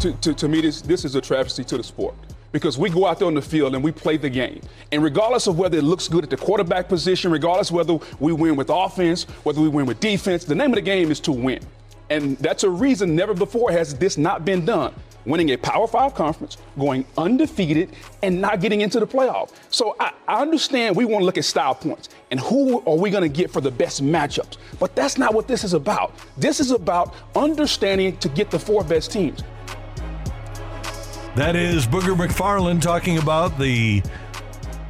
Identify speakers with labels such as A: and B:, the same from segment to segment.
A: to, to, to me, this, this is a travesty to the sport because we go out there on the field and we play the game. And regardless of whether it looks good at the quarterback position, regardless whether we win with offense, whether we win with defense, the name of the game is to win. And that's a reason never before has this not been done. Winning a Power Five conference, going undefeated, and not getting into the playoff. So I, I understand we want to look at style points and who are we going to get for the best matchups. But that's not what this is about. This is about understanding to get the four best teams.
B: That is Booger McFarland talking about the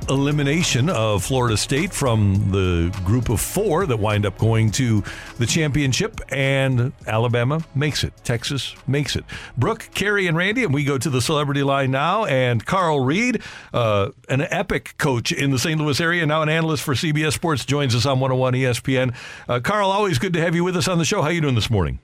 B: elimination of Florida State from the group of four that wind up going to the championship, and Alabama makes it. Texas makes it. Brooke, Carey, and Randy, and we go to the celebrity line now. And Carl Reed, uh, an epic coach in the St. Louis area, now an analyst for CBS Sports, joins us on 101 ESPN. Uh, Carl, always good to have you with us on the show. How you doing this morning?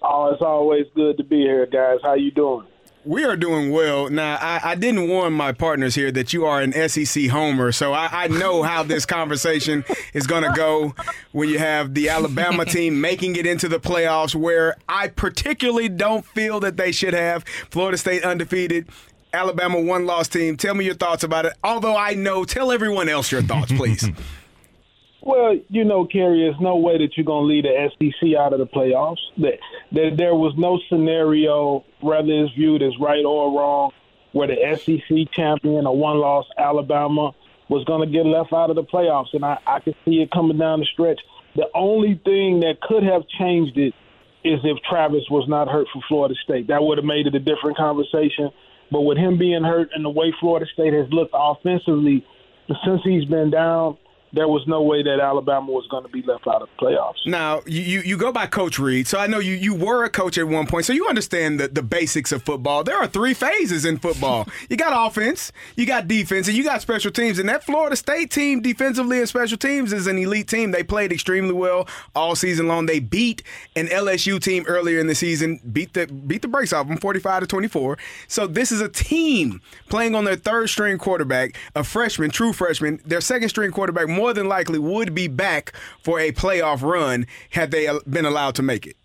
C: Oh, it's always good to be here, guys. How you doing?
D: We are doing well. Now, I, I, didn't warn my partners here that you are an SEC homer, so I, I know how this conversation is going to go when you have the Alabama team making it into the playoffs, where I particularly don't feel that they should have. Florida State undefeated. Alabama one loss team. Tell me your thoughts about it. Although I know, tell everyone else your thoughts, please.
C: Well, you know, Carey, there's no way that you're going to lead the SEC out of the playoffs. That, that there was no scenario, whether it's viewed as right or wrong, where the SEC champion, a one-loss Alabama, was going to get left out of the playoffs, and I, I could see it coming down the stretch. The only thing that could have changed it is if Travis was not hurt for Florida State. That would have made it a different conversation. But with him being hurt and the way Florida State has looked offensively since he's been down – there was no way that Alabama was going to be left out of the playoffs.
D: Now, you, you go by Coach Reed, so I know you, you were a coach at one point, so you understand the, the basics of football. There are three phases in football you got offense, you got defense, and you got special teams. And that Florida State team, defensively and special teams, is an elite team. They played extremely well all season long. They beat an LSU team earlier in the season, beat the beat the brakes off them 45 to 24. So this is a team playing on their third string quarterback, a freshman, true freshman, their second string quarterback more than likely would be back for a playoff run had they uh, been allowed to make it.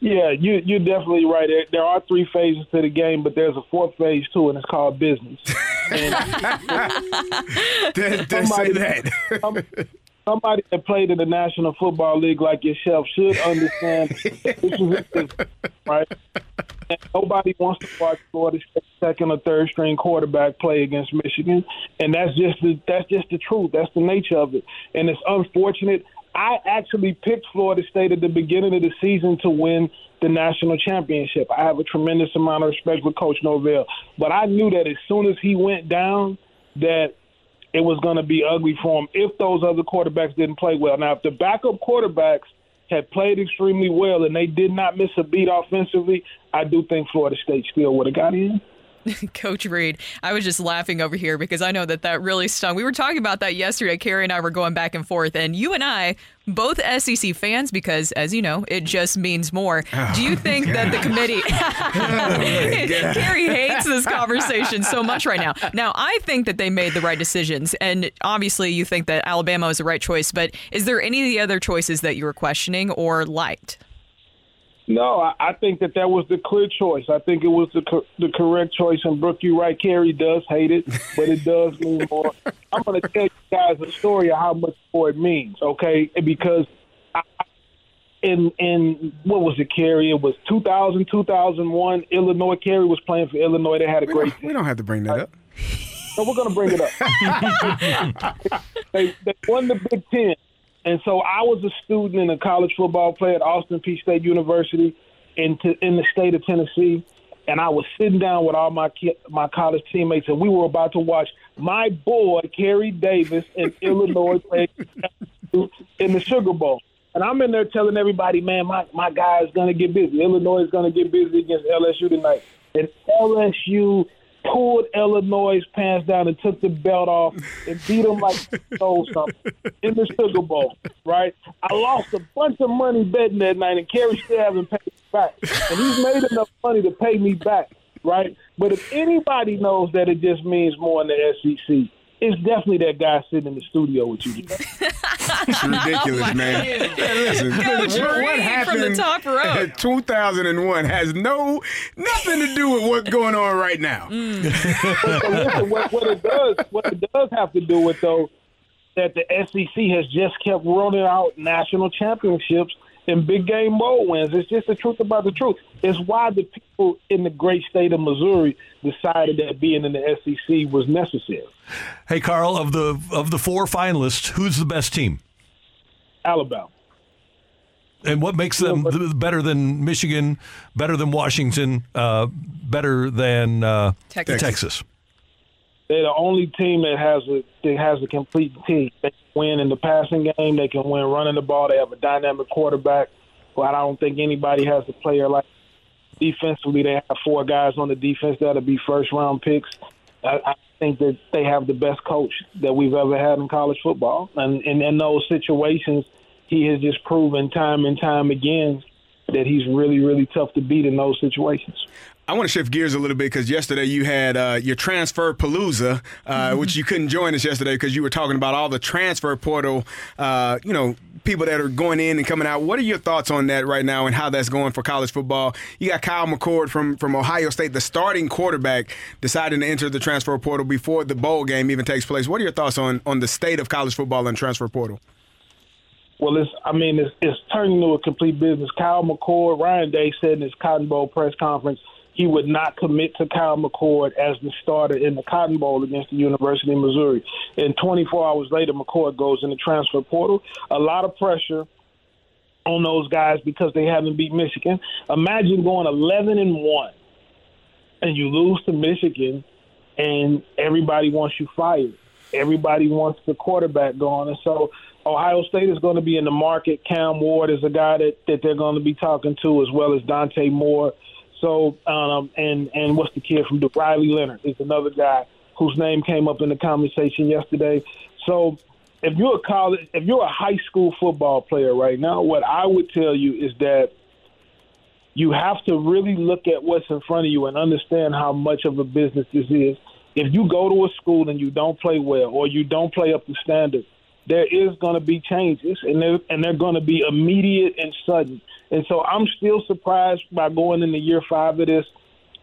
C: Yeah, you you're definitely right. There, there are three phases to the game, but there's a fourth phase too, and it's called business.
D: And, somebody, say
C: that. Somebody that played in the National Football League like yourself should understand this is right. And nobody wants to watch Florida State second or third string quarterback play against Michigan, and that's just the, that's just the truth. That's the nature of it, and it's unfortunate. I actually picked Florida State at the beginning of the season to win the national championship. I have a tremendous amount of respect for Coach Norvell, but I knew that as soon as he went down, that it was going to be ugly for him if those other quarterbacks didn't play well. Now, if the backup quarterbacks had played extremely well and they did not miss a beat offensively, I do think Florida State still would have got in.
E: Coach Reed, I was just laughing over here because I know that that really stung. We were talking about that yesterday. Carey and I were going back and forth, and you and I, both SEC fans, because as you know, it just means more. Oh, Do you think God. that the committee? oh, Carey hates this conversation so much right now. Now, I think that they made the right decisions, and obviously, you think that Alabama was the right choice. But is there any of the other choices that you were questioning or liked?
C: No, I, I think that that was the clear choice. I think it was the co- the correct choice. And Brooke, you're right. Carey does hate it, but it does mean more. I'm going to tell you guys a story of how much more it means. Okay, because I, in in what was it, Carey? It was 2000, 2001. Illinois. Carey was playing for Illinois. They had a
D: we
C: great.
D: Don't, we don't have to bring that up.
C: No, we're going to bring it up. they, they won the Big Ten and so I was a student and a college football player at Austin Peay State University. into in the state of Tennessee, and I was sitting down with all my ki- my college teammates, and we were about to watch my boy Carey Davis in Illinois play in the Sugar Bowl. And I'm in there telling everybody, man, my, my guy is going to get busy. Illinois is going to get busy against LSU tonight. And LSU pulled Illinois' pants down and took the belt off and beat them like stole something in the Sugar Bowl, right? I lost a bunch of money betting that night, and Carey still hasn't paid me back. And he's made enough money to pay me back, right? But if anybody knows that it just means more in the SEC, it's definitely that guy sitting in the studio with you.
D: It's ridiculous, oh man. Hey, listen,
E: Coach
D: what, what happened
E: from the top row.
D: 2001 has no nothing to do with what's going on right now. Mm.
C: So listen, what, what it does, what it does have to do with though, that the SEC has just kept rolling out national championships and big game bowl wins. It's just the truth about the truth. It's why the people in the great state of Missouri decided that being in the SEC was necessary.
B: Hey, Carl, of the of the four finalists, who's the best team?
C: Alabama.
B: And what makes them better than Michigan, better than Washington, uh, better than uh,
E: Texas.
B: Texas?
C: They're the only team that has a that has a complete team. They can win in the passing game. They can win running the ball. They have a dynamic quarterback. But I don't think anybody has a player like defensively. They have four guys on the defense that'll be first round picks. I, I think that they have the best coach that we've ever had in college football. And, and in those situations, he has just proven time and time again that he's really, really tough to beat in those situations.
D: I want to shift gears a little bit because yesterday you had uh, your transfer palooza, uh, which you couldn't join us yesterday because you were talking about all the transfer portal, uh, you know, people that are going in and coming out. What are your thoughts on that right now and how that's going for college football? You got Kyle McCord from from Ohio State, the starting quarterback, deciding to enter the transfer portal before the bowl game even takes place. What are your thoughts on on the state of college football and transfer portal?
C: Well, it's I mean it's it's turning into a complete business. Kyle McCord, Ryan Day said in his Cotton Bowl press conference he would not commit to Kyle McCord as the starter in the Cotton Bowl against the University of Missouri. And 24 hours later, McCord goes in the transfer portal. A lot of pressure on those guys because they haven't beat Michigan. Imagine going 11 and one, and you lose to Michigan, and everybody wants you fired. Everybody wants the quarterback gone, and so Ohio State is going to be in the market. Cam Ward is a guy that, that they're going to be talking to, as well as Dante Moore. So, um, and and what's the kid from Duke? Riley Leonard is another guy whose name came up in the conversation yesterday. So, if you're a college, if you're a high school football player right now, what I would tell you is that you have to really look at what's in front of you and understand how much of a business this is. If you go to a school and you don't play well or you don't play up to standard, there is going to be changes, and they're and they're going to be immediate and sudden. And so I'm still surprised by going into year five of this,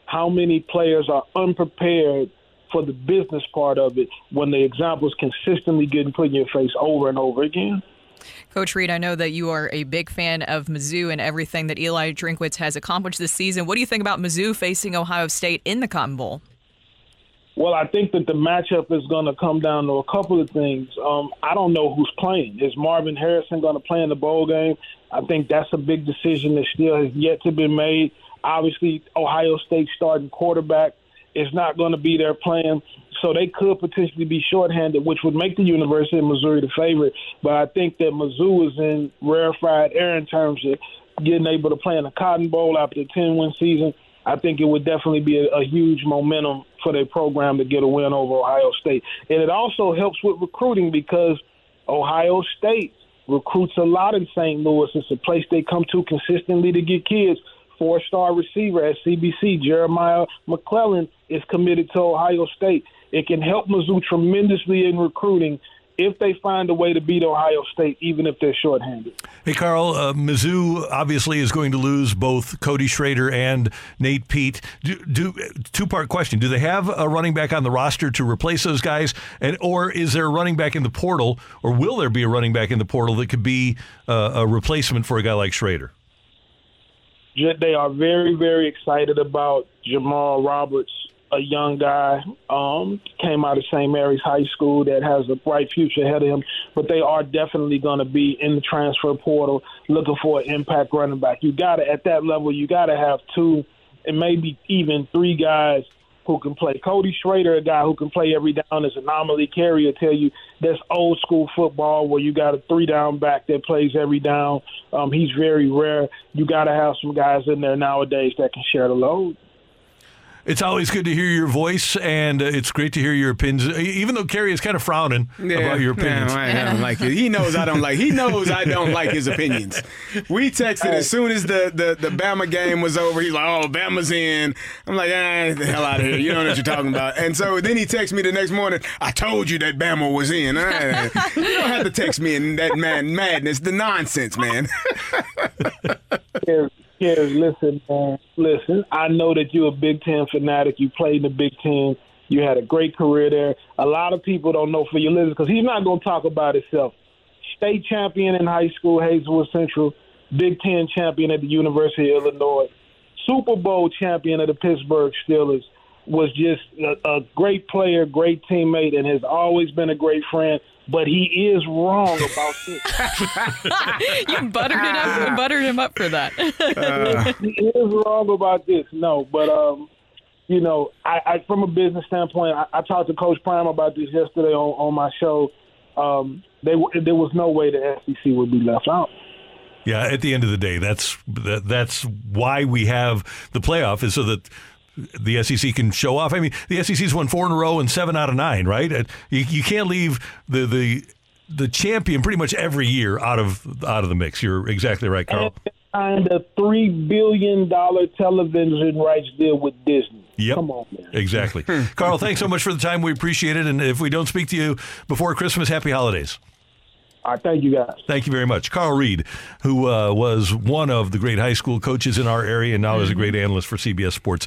C: how many players are unprepared for the business part of it when the examples consistently getting put in your face over and over again.
E: Coach Reed, I know that you are a big fan of Mizzou and everything that Eli Drinkwitz has accomplished this season. What do you think about Mizzou facing Ohio State in the Cotton Bowl?
C: Well, I think that the matchup is going to come down to a couple of things. Um, I don't know who's playing. Is Marvin Harrison going to play in the bowl game? I think that's a big decision that still has yet to be made. Obviously, Ohio State starting quarterback is not going to be there playing, so they could potentially be shorthanded, which would make the University of Missouri the favorite. But I think that Mizzou is in rarefied air in terms of getting able to play in the Cotton Bowl after a 10 win season. I think it would definitely be a, a huge momentum for their program to get a win over Ohio State. And it also helps with recruiting because Ohio State recruits a lot in St. Louis. It's a place they come to consistently to get kids. Four star receiver at CBC, Jeremiah McClellan, is committed to Ohio State. It can help Mizzou tremendously in recruiting if they find a way to beat Ohio State, even if they're shorthanded.
B: Hey, Carl, uh, Mizzou obviously is going to lose both Cody Schrader and Nate Peat. Do, do two part question: Do they have a running back on the roster to replace those guys, and or is there a running back in the portal, or will there be a running back in the portal that could be uh, a replacement for a guy like Schrader?
C: They are very, very excited about Jamal Roberts a young guy, um, came out of St. Mary's High School that has a bright future ahead of him. But they are definitely going to be in the transfer portal looking for an impact running back. You got to at that level, you got to have two and maybe even three guys who can play. Cody Schrader, a guy who can play every down, is an anomaly carrier. Tell you that's old school football where you got a three down back that plays every down. Um, he's very rare. You got to have some guys in there nowadays that can share the load.
B: It's always good to hear your voice, and uh, it's great to hear your opinions. Even though Carey is kind of frowning about your opinions.
D: Yeah, I, I don't like it. He knows I don't like. He knows I don't like his opinions. We texted as soon as the, the, the Bama game was over. He's like, "Oh, Bama's in." I'm like, "Ah, get the hell out of here! You don't know what you're talking about." And so then he texts me the next morning. I told you that Bama was in. Ah, you don't have to text me in that man madness, the nonsense, man.
C: Carey, listen, man. Listen, I know that you're a Big Ten fanatic. You played in the Big Ten. You had a great career there. A lot of people don't know for your listeners because he's not going to talk about himself. State champion in high school, Hazelwood Central. Big Ten champion at the University of Illinois. Super Bowl champion of the Pittsburgh Steelers. Was just a, a great player, great teammate, and has always been a great friend. But he is wrong about this.
E: you buttered it up, buttered him up for that.
C: he is wrong about this. No, but um, you know, I, I from a business standpoint, I, I talked to Coach Prime about this yesterday on, on my show. Um, they, there was no way the SEC would be left out.
B: Yeah, at the end of the day, that's that, that's why we have the playoff is so that the SEC can show off. I mean, the SEC's won four in a row and seven out of nine, right? Uh, You, you can't leave the the the champion pretty much every year out of out of the mix. You're exactly right, Carl.
C: Signed a three billion dollar television rights deal with Disney.
B: Yep.
C: Come on, man.
B: Exactly. Carl, thanks so much for the time. We appreciate it. And if we don't speak to you before Christmas, happy holidays.
C: All right, thank you guys.
B: Thank you very much. Carl Reed, who uh, was one of the great high school coaches in our area and now is a great analyst for CBS Sports.